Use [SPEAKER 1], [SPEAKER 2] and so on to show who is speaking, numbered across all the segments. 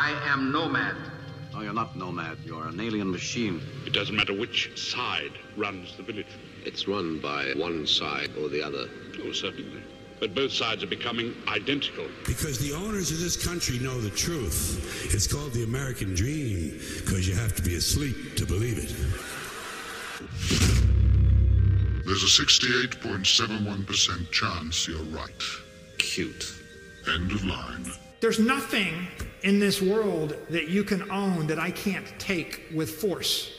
[SPEAKER 1] I am Nomad.
[SPEAKER 2] No, you're not Nomad. You're an alien machine.
[SPEAKER 3] It doesn't matter which side runs the village.
[SPEAKER 4] It's run by one side or the other.
[SPEAKER 3] Oh, certainly. But both sides are becoming identical.
[SPEAKER 5] Because the owners of this country know the truth. It's called the American dream because you have to be asleep to believe it.
[SPEAKER 6] There's a 68.71% chance you're right.
[SPEAKER 4] Cute.
[SPEAKER 6] End of line.
[SPEAKER 7] There's nothing in this world that you can own that I can't take with force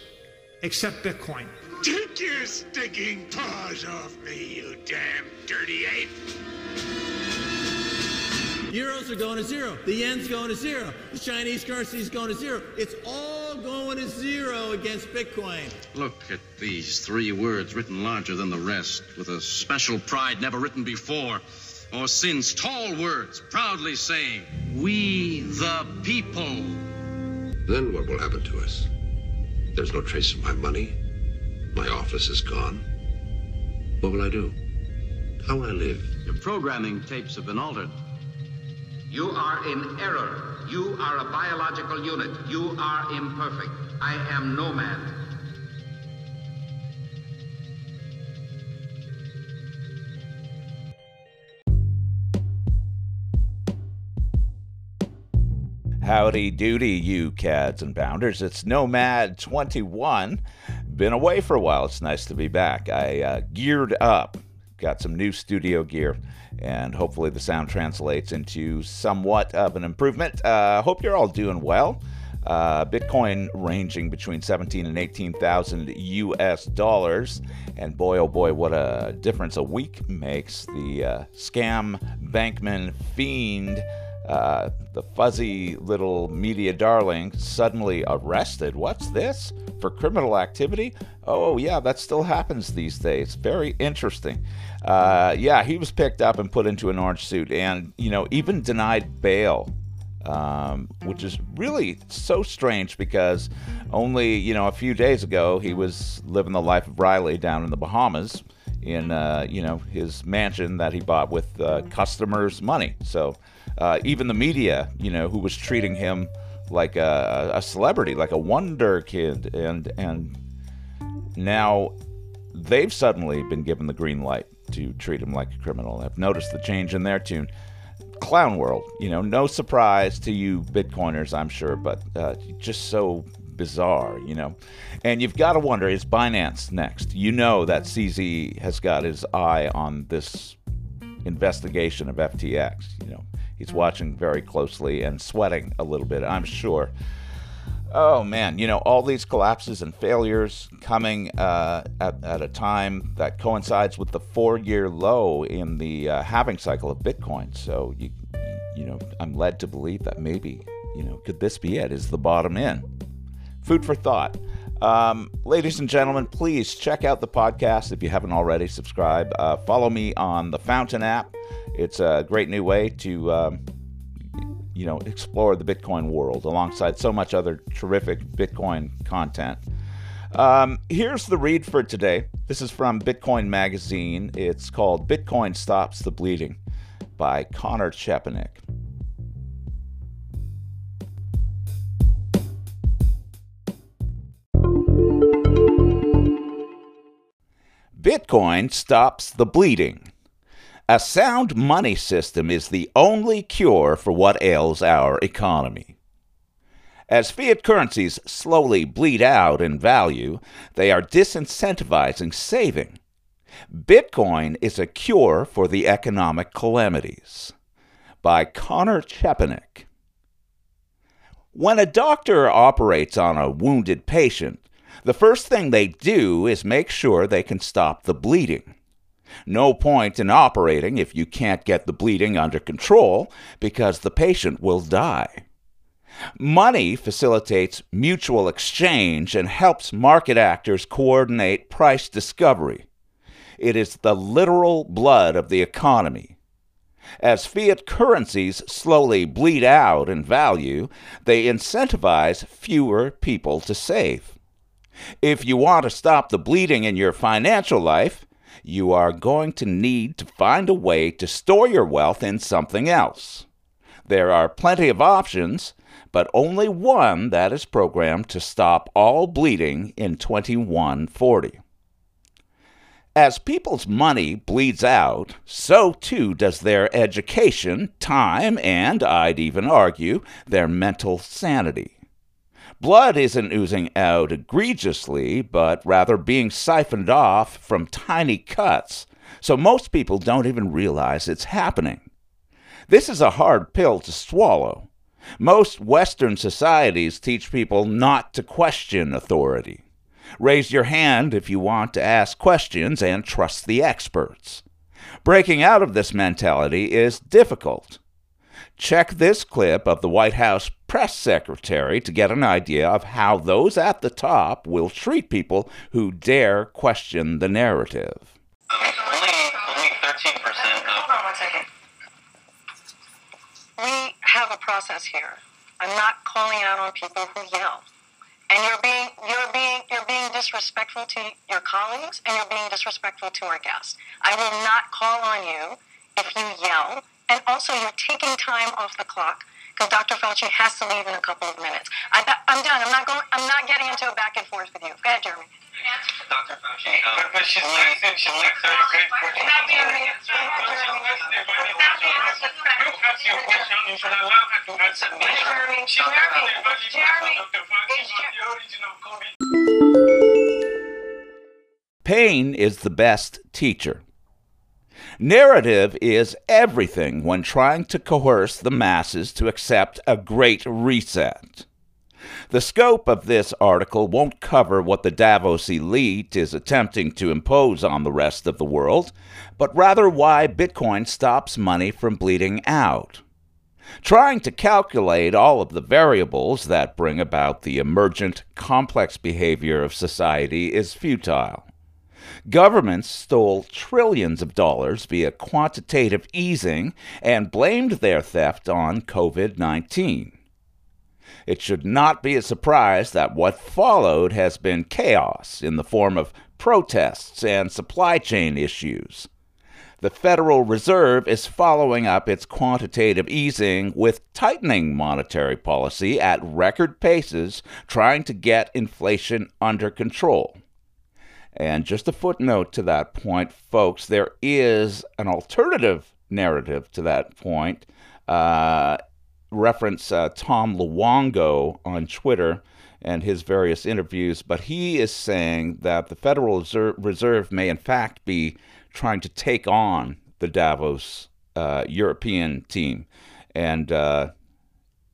[SPEAKER 7] except Bitcoin.
[SPEAKER 8] Take your stinking paws off me, you damn dirty ape!
[SPEAKER 9] Euros are going to zero. The yen's going to zero. The Chinese currency is going to zero. It's all going to zero against Bitcoin.
[SPEAKER 2] Look at these three words written larger than the rest, with a special pride never written before or since. Tall words proudly saying, We the people.
[SPEAKER 4] Then what will happen to us? There's no trace of my money. My office is gone. What will I do? How will I live?
[SPEAKER 2] Your programming tapes have been altered.
[SPEAKER 1] You are in error. You are a biological unit. You are imperfect. I am Nomad.
[SPEAKER 10] Howdy doody, you cads and bounders. It's Nomad21. Been away for a while. It's nice to be back. I uh, geared up, got some new studio gear, and hopefully the sound translates into somewhat of an improvement. Uh, hope you're all doing well. Uh, Bitcoin ranging between 17 and 18,000 US dollars. And boy, oh boy, what a difference a week makes. The uh, scam bankman fiend uh, the fuzzy little media darling suddenly arrested. What's this? For criminal activity? Oh, yeah, that still happens these days. Very interesting. Uh, yeah, he was picked up and put into an orange suit and, you know, even denied bail. Um, which is really so strange because only you know a few days ago he was living the life of Riley down in the Bahamas in uh, you know his mansion that he bought with uh, customers' money. So uh, even the media, you know, who was treating him like a, a celebrity, like a wonder kid, and and now they've suddenly been given the green light to treat him like a criminal. I've noticed the change in their tune. Clown world, you know, no surprise to you Bitcoiners, I'm sure, but uh, just so bizarre, you know. And you've got to wonder is Binance next? You know that CZ has got his eye on this investigation of FTX, you know. He's watching very closely and sweating a little bit, I'm sure. Oh man, you know, all these collapses and failures coming uh, at, at, a time that coincides with the four year low in the uh, halving cycle of Bitcoin. So, you, you know, I'm led to believe that maybe, you know, could this be it? Is the bottom in? Food for thought. Um, ladies and gentlemen, please check out the podcast if you haven't already. Subscribe. Uh, follow me on the Fountain app. It's a great new way to, um, you know, explore the Bitcoin world alongside so much other terrific Bitcoin content. Um, here's the read for today. This is from Bitcoin Magazine. It's called Bitcoin Stops the Bleeding by Conor Chepenik. Bitcoin stops the bleeding. A sound money system is the only cure for what ails our economy. As fiat currencies slowly bleed out in value, they are disincentivizing saving. Bitcoin is a cure for the economic calamities. By Conor Chepenik. When a doctor operates on a wounded patient, the first thing they do is make sure they can stop the bleeding. No point in operating if you can't get the bleeding under control because the patient will die. Money facilitates mutual exchange and helps market actors coordinate price discovery. It is the literal blood of the economy. As fiat currencies slowly bleed out in value, they incentivize fewer people to save. If you want to stop the bleeding in your financial life, you are going to need to find a way to store your wealth in something else. There are plenty of options, but only one that is programmed to stop all bleeding in 2140. As people's money bleeds out, so too does their education, time, and I'd even argue their mental sanity. Blood isn't oozing out egregiously, but rather being siphoned off from tiny cuts, so most people don't even realize it's happening. This is a hard pill to swallow. Most Western societies teach people not to question authority. Raise your hand if you want to ask questions and trust the experts. Breaking out of this mentality is difficult. Check this clip of the White House press secretary to get an idea of how those at the top will treat people who dare question the narrative.
[SPEAKER 11] only, only 13%
[SPEAKER 12] Hold on one second. We have a process here. I'm not calling out on people who yell. And you're being you're being you're being disrespectful to your colleagues and you're being disrespectful to our guests. I will not call on you if you yell. And also you're taking time off the clock because Dr. Fauci has to leave in a couple of minutes. I, I'm done. I'm not going. I'm not getting into a back and forth with you. Go ahead, Jeremy.
[SPEAKER 11] Dr. Fauci, um, but, but she's only, she's only 33
[SPEAKER 12] Not being
[SPEAKER 11] You ask your question, you should allow her to answer me.
[SPEAKER 12] Jeremy, Jeremy, Jeremy, it's
[SPEAKER 10] Pain is the best teacher. Narrative is everything when trying to coerce the masses to accept a great reset. The scope of this article won't cover what the Davos elite is attempting to impose on the rest of the world, but rather why Bitcoin stops money from bleeding out. Trying to calculate all of the variables that bring about the emergent, complex behavior of society is futile. Governments stole trillions of dollars via quantitative easing and blamed their theft on COVID 19. It should not be a surprise that what followed has been chaos in the form of protests and supply chain issues. The Federal Reserve is following up its quantitative easing with tightening monetary policy at record paces, trying to get inflation under control. And just a footnote to that point, folks, there is an alternative narrative to that point. Uh, reference uh, Tom Luongo on Twitter and his various interviews, but he is saying that the Federal Reserve may, in fact, be trying to take on the Davos uh, European team and uh,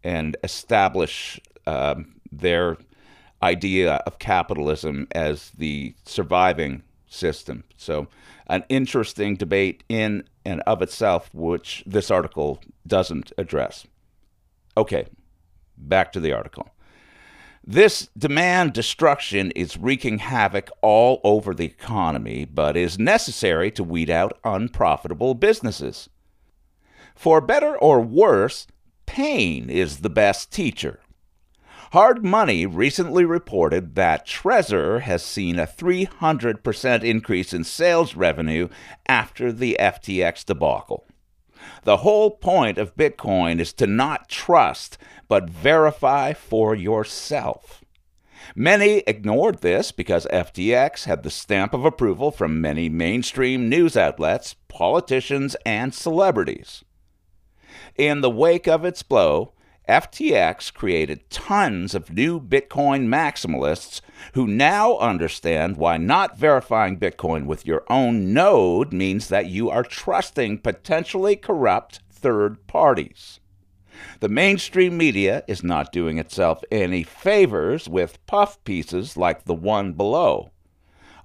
[SPEAKER 10] and establish um, their idea of capitalism as the surviving system. So, an interesting debate in and of itself, which this article doesn't address. Okay, back to the article. This demand destruction is wreaking havoc all over the economy, but is necessary to weed out unprofitable businesses. For better or worse, pain is the best teacher. Hard Money recently reported that Trezor has seen a 300% increase in sales revenue after the FTX debacle. The whole point of Bitcoin is to not trust, but verify for yourself. Many ignored this because FTX had the stamp of approval from many mainstream news outlets, politicians, and celebrities. In the wake of its blow, FTX created tons of new Bitcoin maximalists who now understand why not verifying Bitcoin with your own node means that you are trusting potentially corrupt third parties. The mainstream media is not doing itself any favors with puff pieces like the one below.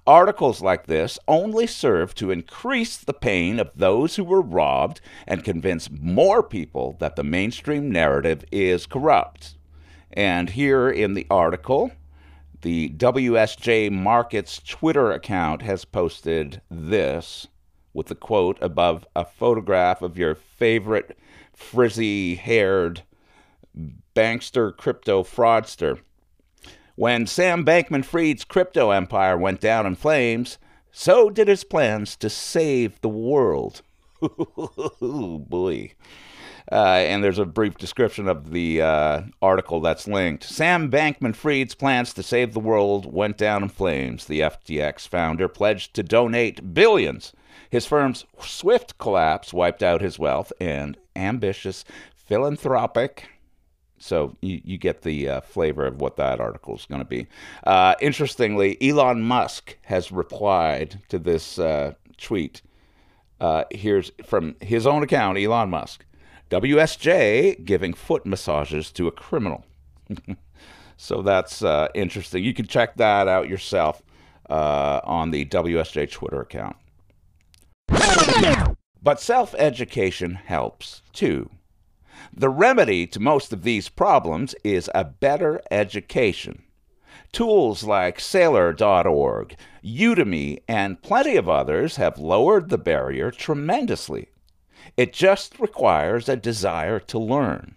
[SPEAKER 10] Articles like this only serve to increase the pain of those who were robbed and convince more people that the mainstream narrative is corrupt. And here in the article, the WSJ Markets Twitter account has posted this with the quote above a photograph of your favorite frizzy haired bankster crypto fraudster. When Sam Bankman Fried's crypto empire went down in flames, so did his plans to save the world. Boy. Uh, and there's a brief description of the uh, article that's linked. Sam Bankman Fried's plans to save the world went down in flames. The FTX founder pledged to donate billions. His firm's swift collapse wiped out his wealth and ambitious philanthropic. So you, you get the uh, flavor of what that article is going to be. Uh, interestingly, Elon Musk has replied to this uh, tweet. Uh, here's from his own account, Elon Musk. WSJ giving foot massages to a criminal. so that's uh, interesting. You can check that out yourself uh, on the WSJ Twitter account. But self education helps too. The remedy to most of these problems is a better education. Tools like Saylor.org, Udemy, and plenty of others have lowered the barrier tremendously. It just requires a desire to learn.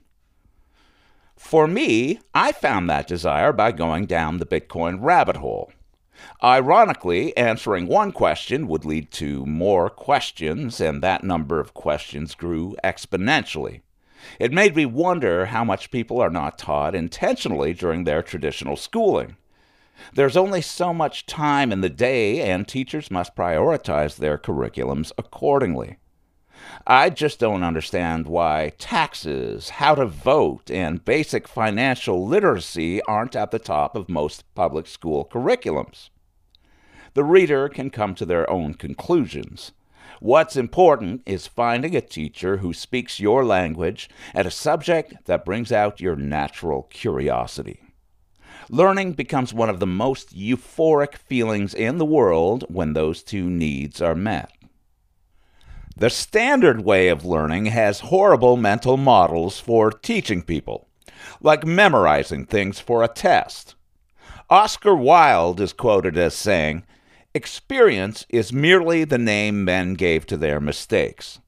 [SPEAKER 10] For me, I found that desire by going down the Bitcoin rabbit hole. Ironically, answering one question would lead to more questions, and that number of questions grew exponentially. It made me wonder how much people are not taught intentionally during their traditional schooling. There's only so much time in the day, and teachers must prioritize their curriculums accordingly. I just don't understand why taxes, how to vote, and basic financial literacy aren't at the top of most public school curriculums. The reader can come to their own conclusions. What's important is finding a teacher who speaks your language and a subject that brings out your natural curiosity. Learning becomes one of the most euphoric feelings in the world when those two needs are met. The standard way of learning has horrible mental models for teaching people, like memorizing things for a test. Oscar Wilde is quoted as saying, Experience is merely the name men gave to their mistakes.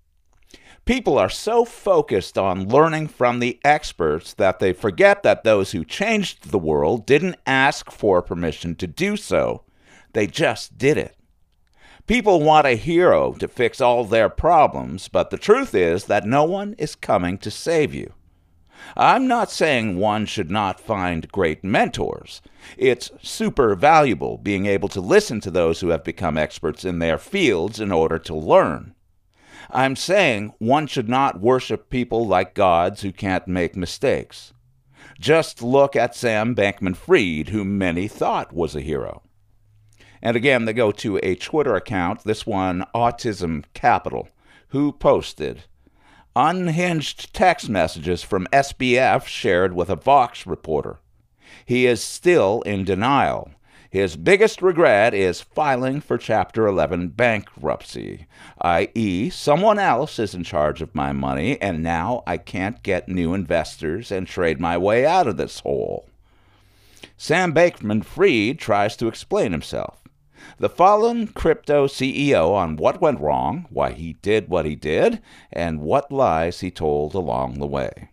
[SPEAKER 10] People are so focused on learning from the experts that they forget that those who changed the world didn't ask for permission to do so, they just did it. People want a hero to fix all their problems, but the truth is that no one is coming to save you. I'm not saying one should not find great mentors. It's super valuable being able to listen to those who have become experts in their fields in order to learn. I'm saying one should not worship people like gods who can't make mistakes. Just look at Sam Bankman Fried, whom many thought was a hero. And again, they go to a Twitter account, this one, Autism Capital, who posted unhinged text messages from SBF shared with a Vox reporter. He is still in denial. His biggest regret is filing for Chapter 11 bankruptcy, i.e., someone else is in charge of my money, and now I can't get new investors and trade my way out of this hole. Sam Bankman Fried tries to explain himself the fallen crypto CEO on what went wrong, why he did what he did, and what lies he told along the way.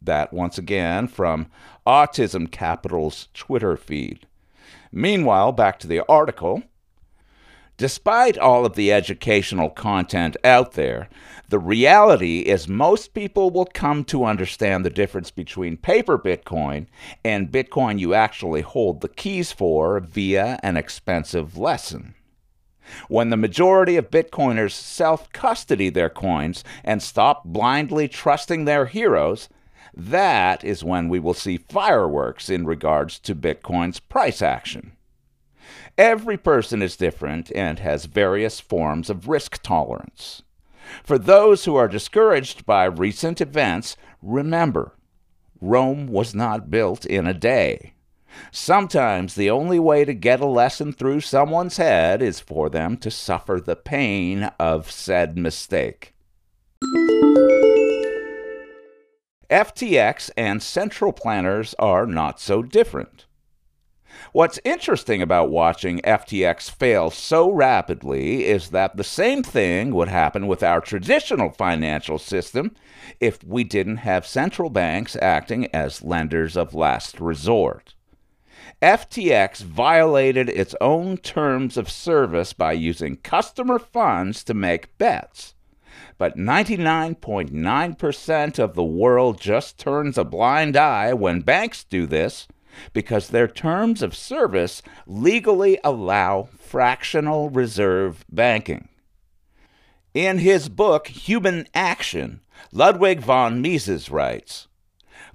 [SPEAKER 10] That once again from Autism Capital's Twitter feed. Meanwhile, back to the article. Despite all of the educational content out there, the reality is most people will come to understand the difference between paper Bitcoin and Bitcoin you actually hold the keys for via an expensive lesson. When the majority of Bitcoiners self custody their coins and stop blindly trusting their heroes, that is when we will see fireworks in regards to Bitcoin's price action. Every person is different and has various forms of risk tolerance. For those who are discouraged by recent events, remember Rome was not built in a day. Sometimes the only way to get a lesson through someone's head is for them to suffer the pain of said mistake. FTX and central planners are not so different. What's interesting about watching FTX fail so rapidly is that the same thing would happen with our traditional financial system if we didn't have central banks acting as lenders of last resort. FTX violated its own terms of service by using customer funds to make bets. but 99.9% of the world just turns a blind eye when banks do this because their terms of service legally allow fractional reserve banking. In his book, Human Action, Ludwig von Mises writes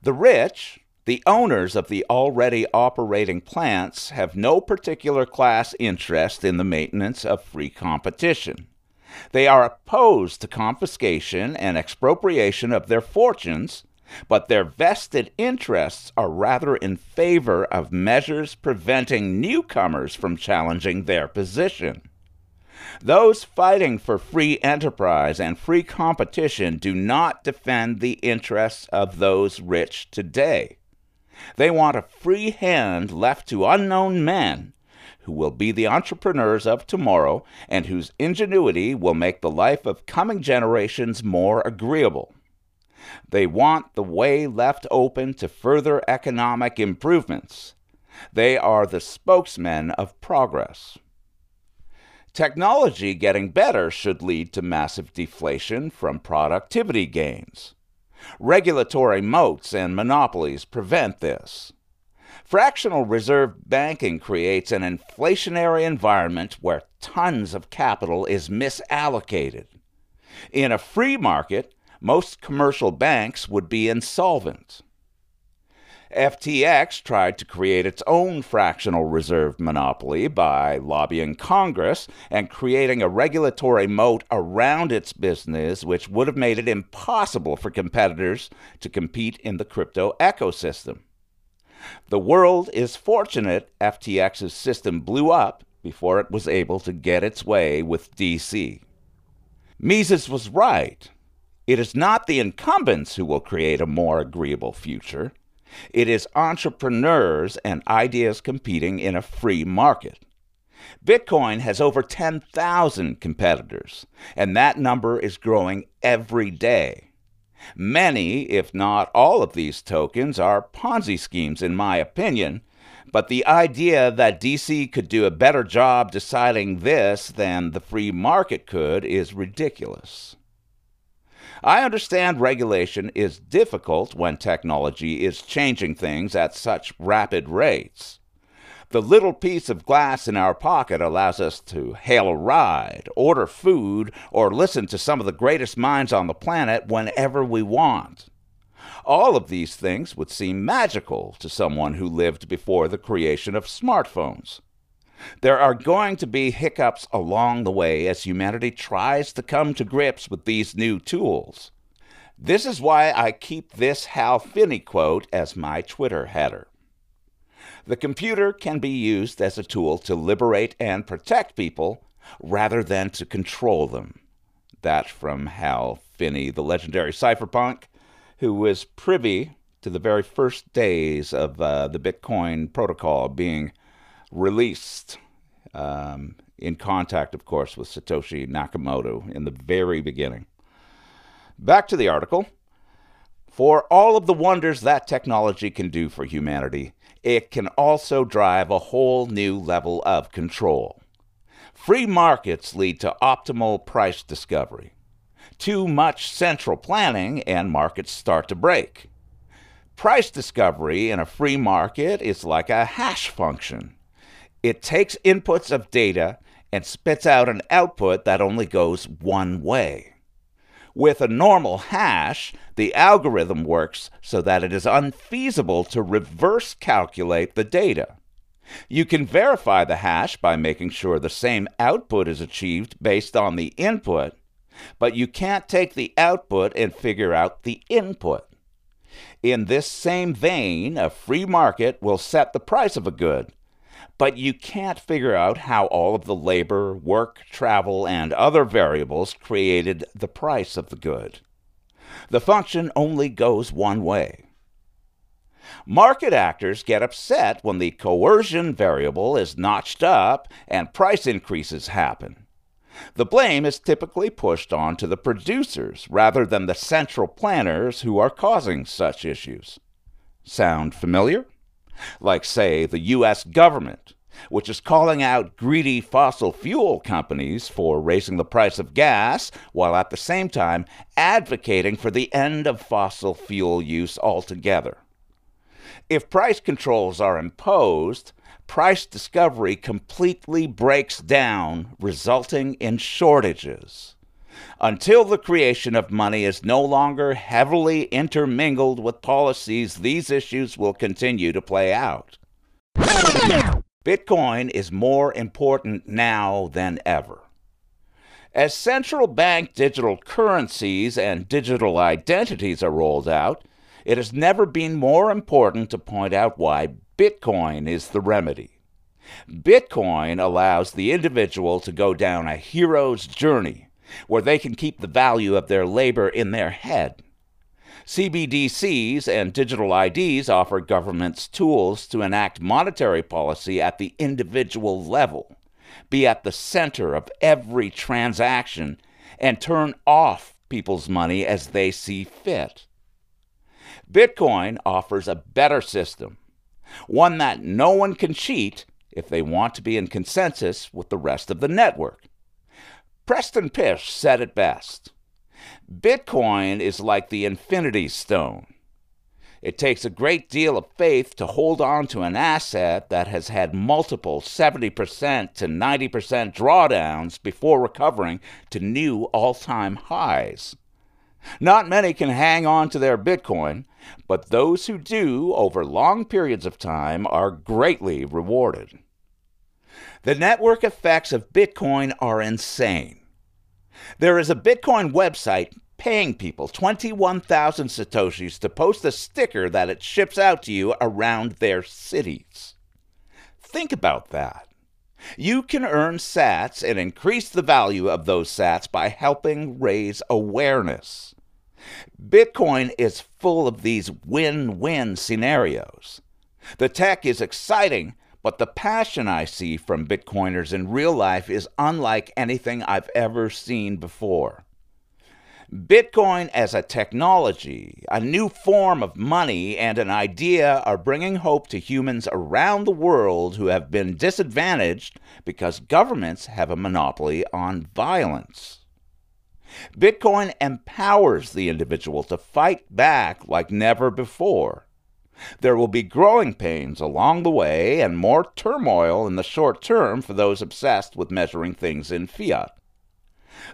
[SPEAKER 10] The rich, the owners of the already operating plants, have no particular class interest in the maintenance of free competition. They are opposed to confiscation and expropriation of their fortunes, but their vested interests are rather in favor of measures preventing newcomers from challenging their position. Those fighting for free enterprise and free competition do not defend the interests of those rich today. They want a free hand left to unknown men who will be the entrepreneurs of tomorrow and whose ingenuity will make the life of coming generations more agreeable. They want the way left open to further economic improvements. They are the spokesmen of progress. Technology getting better should lead to massive deflation from productivity gains. Regulatory moats and monopolies prevent this. Fractional reserve banking creates an inflationary environment where tons of capital is misallocated. In a free market, most commercial banks would be insolvent. FTX tried to create its own fractional reserve monopoly by lobbying Congress and creating a regulatory moat around its business, which would have made it impossible for competitors to compete in the crypto ecosystem. The world is fortunate FTX's system blew up before it was able to get its way with DC. Mises was right. It is not the incumbents who will create a more agreeable future. It is entrepreneurs and ideas competing in a free market. Bitcoin has over 10,000 competitors, and that number is growing every day. Many, if not all of these tokens, are Ponzi schemes, in my opinion, but the idea that DC could do a better job deciding this than the free market could is ridiculous. I understand regulation is difficult when technology is changing things at such rapid rates. The little piece of glass in our pocket allows us to hail a ride, order food, or listen to some of the greatest minds on the planet whenever we want. All of these things would seem magical to someone who lived before the creation of smartphones. There are going to be hiccups along the way as humanity tries to come to grips with these new tools. This is why I keep this Hal Finney quote as my Twitter header. The computer can be used as a tool to liberate and protect people rather than to control them. That from Hal Finney, the legendary cypherpunk, who was privy to the very first days of uh, the Bitcoin protocol being released um, in contact, of course, with Satoshi Nakamoto in the very beginning. Back to the article. For all of the wonders that technology can do for humanity, it can also drive a whole new level of control. Free markets lead to optimal price discovery. Too much central planning, and markets start to break. Price discovery in a free market is like a hash function. It takes inputs of data and spits out an output that only goes one way. With a normal hash, the algorithm works so that it is unfeasible to reverse calculate the data. You can verify the hash by making sure the same output is achieved based on the input, but you can't take the output and figure out the input. In this same vein, a free market will set the price of a good, but you can't figure out how all of the labor, work, travel, and other variables created the price of the good. The function only goes one way. Market actors get upset when the coercion variable is notched up and price increases happen. The blame is typically pushed on to the producers rather than the central planners who are causing such issues. Sound familiar? Like, say, the U.S. government, which is calling out greedy fossil fuel companies for raising the price of gas while at the same time advocating for the end of fossil fuel use altogether. If price controls are imposed, price discovery completely breaks down, resulting in shortages. Until the creation of money is no longer heavily intermingled with policies, these issues will continue to play out. Bitcoin is more important now than ever. As central bank digital currencies and digital identities are rolled out, it has never been more important to point out why Bitcoin is the remedy. Bitcoin allows the individual to go down a hero's journey where they can keep the value of their labor in their head. CBDCs and digital IDs offer governments tools to enact monetary policy at the individual level, be at the center of every transaction, and turn off people's money as they see fit. Bitcoin offers a better system, one that no one can cheat if they want to be in consensus with the rest of the network. Preston Pysh said it best Bitcoin is like the infinity stone. It takes a great deal of faith to hold on to an asset that has had multiple 70% to 90% drawdowns before recovering to new all time highs. Not many can hang on to their Bitcoin, but those who do over long periods of time are greatly rewarded. The network effects of Bitcoin are insane. There is a Bitcoin website paying people 21,000 Satoshis to post a sticker that it ships out to you around their cities. Think about that. You can earn sats and increase the value of those sats by helping raise awareness. Bitcoin is full of these win win scenarios. The tech is exciting, but the passion I see from Bitcoiners in real life is unlike anything I've ever seen before. Bitcoin as a technology, a new form of money, and an idea are bringing hope to humans around the world who have been disadvantaged because governments have a monopoly on violence. Bitcoin empowers the individual to fight back like never before. There will be growing pains along the way and more turmoil in the short term for those obsessed with measuring things in fiat.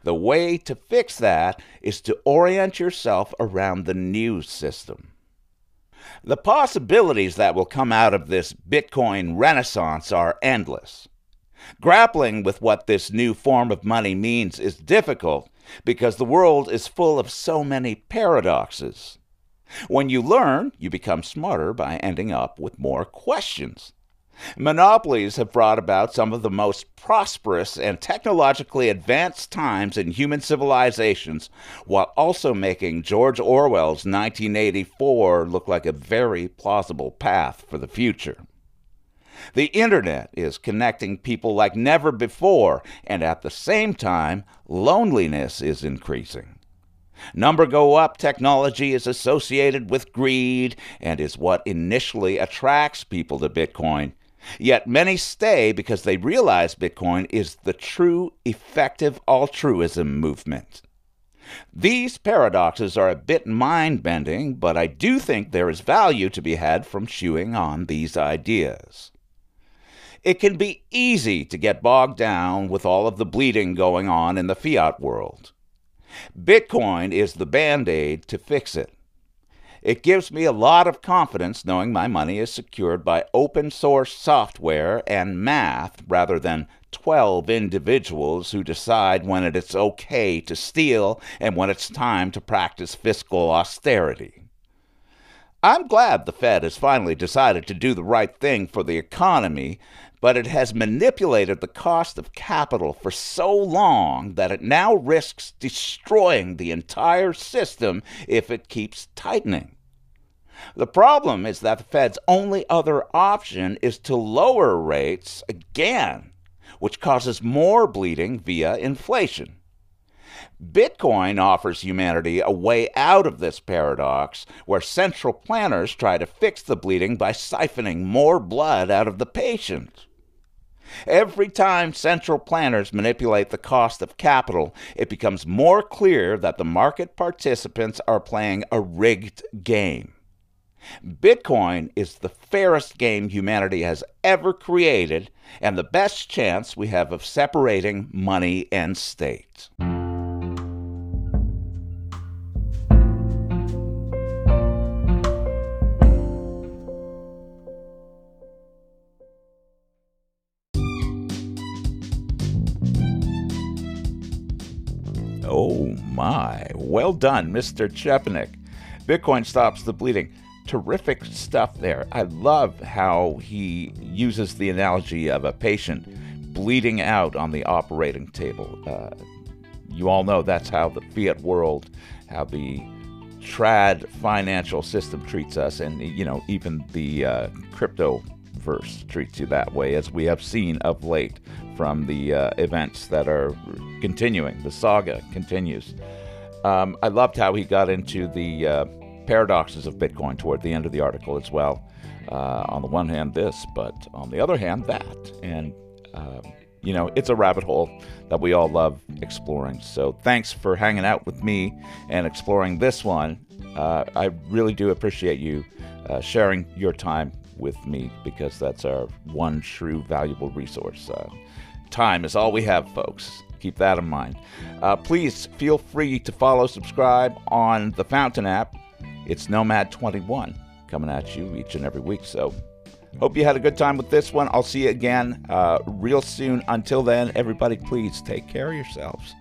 [SPEAKER 10] The way to fix that is to orient yourself around the new system. The possibilities that will come out of this Bitcoin renaissance are endless. Grappling with what this new form of money means is difficult because the world is full of so many paradoxes. When you learn, you become smarter by ending up with more questions. Monopolies have brought about some of the most prosperous and technologically advanced times in human civilizations, while also making George Orwell's 1984 look like a very plausible path for the future. The internet is connecting people like never before, and at the same time, loneliness is increasing. Number go up technology is associated with greed and is what initially attracts people to Bitcoin. Yet many stay because they realize Bitcoin is the true effective altruism movement. These paradoxes are a bit mind bending, but I do think there is value to be had from chewing on these ideas. It can be easy to get bogged down with all of the bleeding going on in the fiat world. Bitcoin is the band aid to fix it. It gives me a lot of confidence knowing my money is secured by open source software and math rather than 12 individuals who decide when it's okay to steal and when it's time to practice fiscal austerity. I'm glad the Fed has finally decided to do the right thing for the economy but it has manipulated the cost of capital for so long that it now risks destroying the entire system if it keeps tightening. The problem is that the Fed's only other option is to lower rates again, which causes more bleeding via inflation. Bitcoin offers humanity a way out of this paradox where central planners try to fix the bleeding by siphoning more blood out of the patient. Every time central planners manipulate the cost of capital, it becomes more clear that the market participants are playing a rigged game. Bitcoin is the fairest game humanity has ever created and the best chance we have of separating money and state. Well done, Mr. Chepenik. Bitcoin stops the bleeding. Terrific stuff there. I love how he uses the analogy of a patient bleeding out on the operating table. Uh, you all know that's how the fiat world, how the trad financial system treats us, and you know even the uh, crypto verse treats you that way, as we have seen of late from the uh, events that are continuing. The saga continues. Um, I loved how he got into the uh, paradoxes of Bitcoin toward the end of the article as well. Uh, on the one hand, this, but on the other hand, that. And, um, you know, it's a rabbit hole that we all love exploring. So thanks for hanging out with me and exploring this one. Uh, I really do appreciate you uh, sharing your time with me because that's our one true valuable resource. Uh, time is all we have, folks keep that in mind. Uh, please feel free to follow, subscribe on the Fountain app. It's Nomad21 coming at you each and every week. So hope you had a good time with this one. I'll see you again uh, real soon. Until then, everybody, please take care of yourselves.